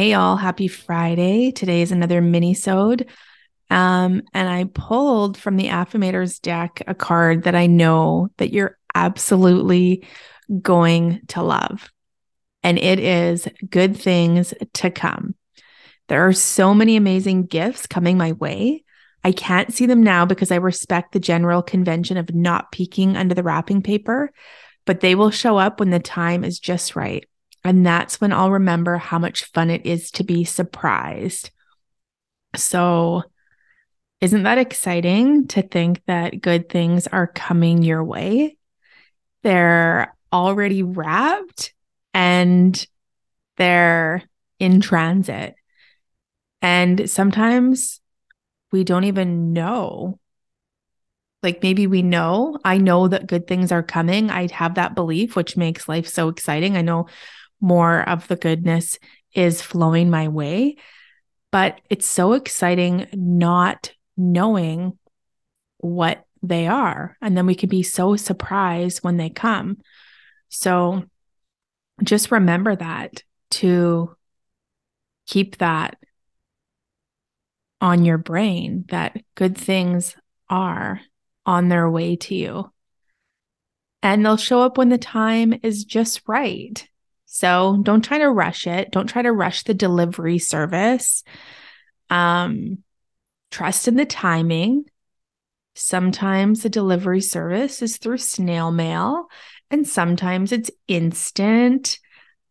Hey y'all, happy Friday. Today is another mini-sode. Um, and I pulled from the Affirmators deck a card that I know that you're absolutely going to love. And it is good things to come. There are so many amazing gifts coming my way. I can't see them now because I respect the general convention of not peeking under the wrapping paper, but they will show up when the time is just right. And that's when I'll remember how much fun it is to be surprised. So, isn't that exciting to think that good things are coming your way? They're already wrapped and they're in transit. And sometimes we don't even know. Like maybe we know, I know that good things are coming. I have that belief, which makes life so exciting. I know more of the goodness is flowing my way. But it's so exciting not knowing what they are. And then we can be so surprised when they come. So just remember that to keep that on your brain that good things are on their way to you. And they'll show up when the time is just right. So don't try to rush it. Don't try to rush the delivery service. Um, trust in the timing. Sometimes the delivery service is through snail mail, and sometimes it's instant,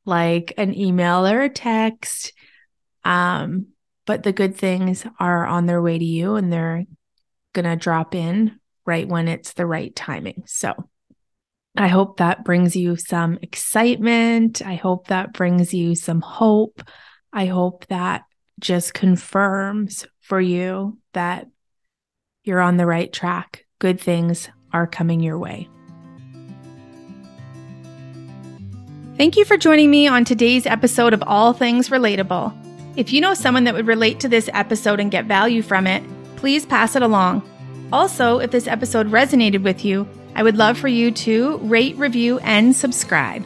like an email or a text. Um, but the good things are on their way to you and they're going to drop in right when it's the right timing. So, I hope that brings you some excitement. I hope that brings you some hope. I hope that just confirms for you that you're on the right track. Good things are coming your way. Thank you for joining me on today's episode of All Things Relatable. If you know someone that would relate to this episode and get value from it, please pass it along. Also, if this episode resonated with you, I would love for you to rate, review, and subscribe.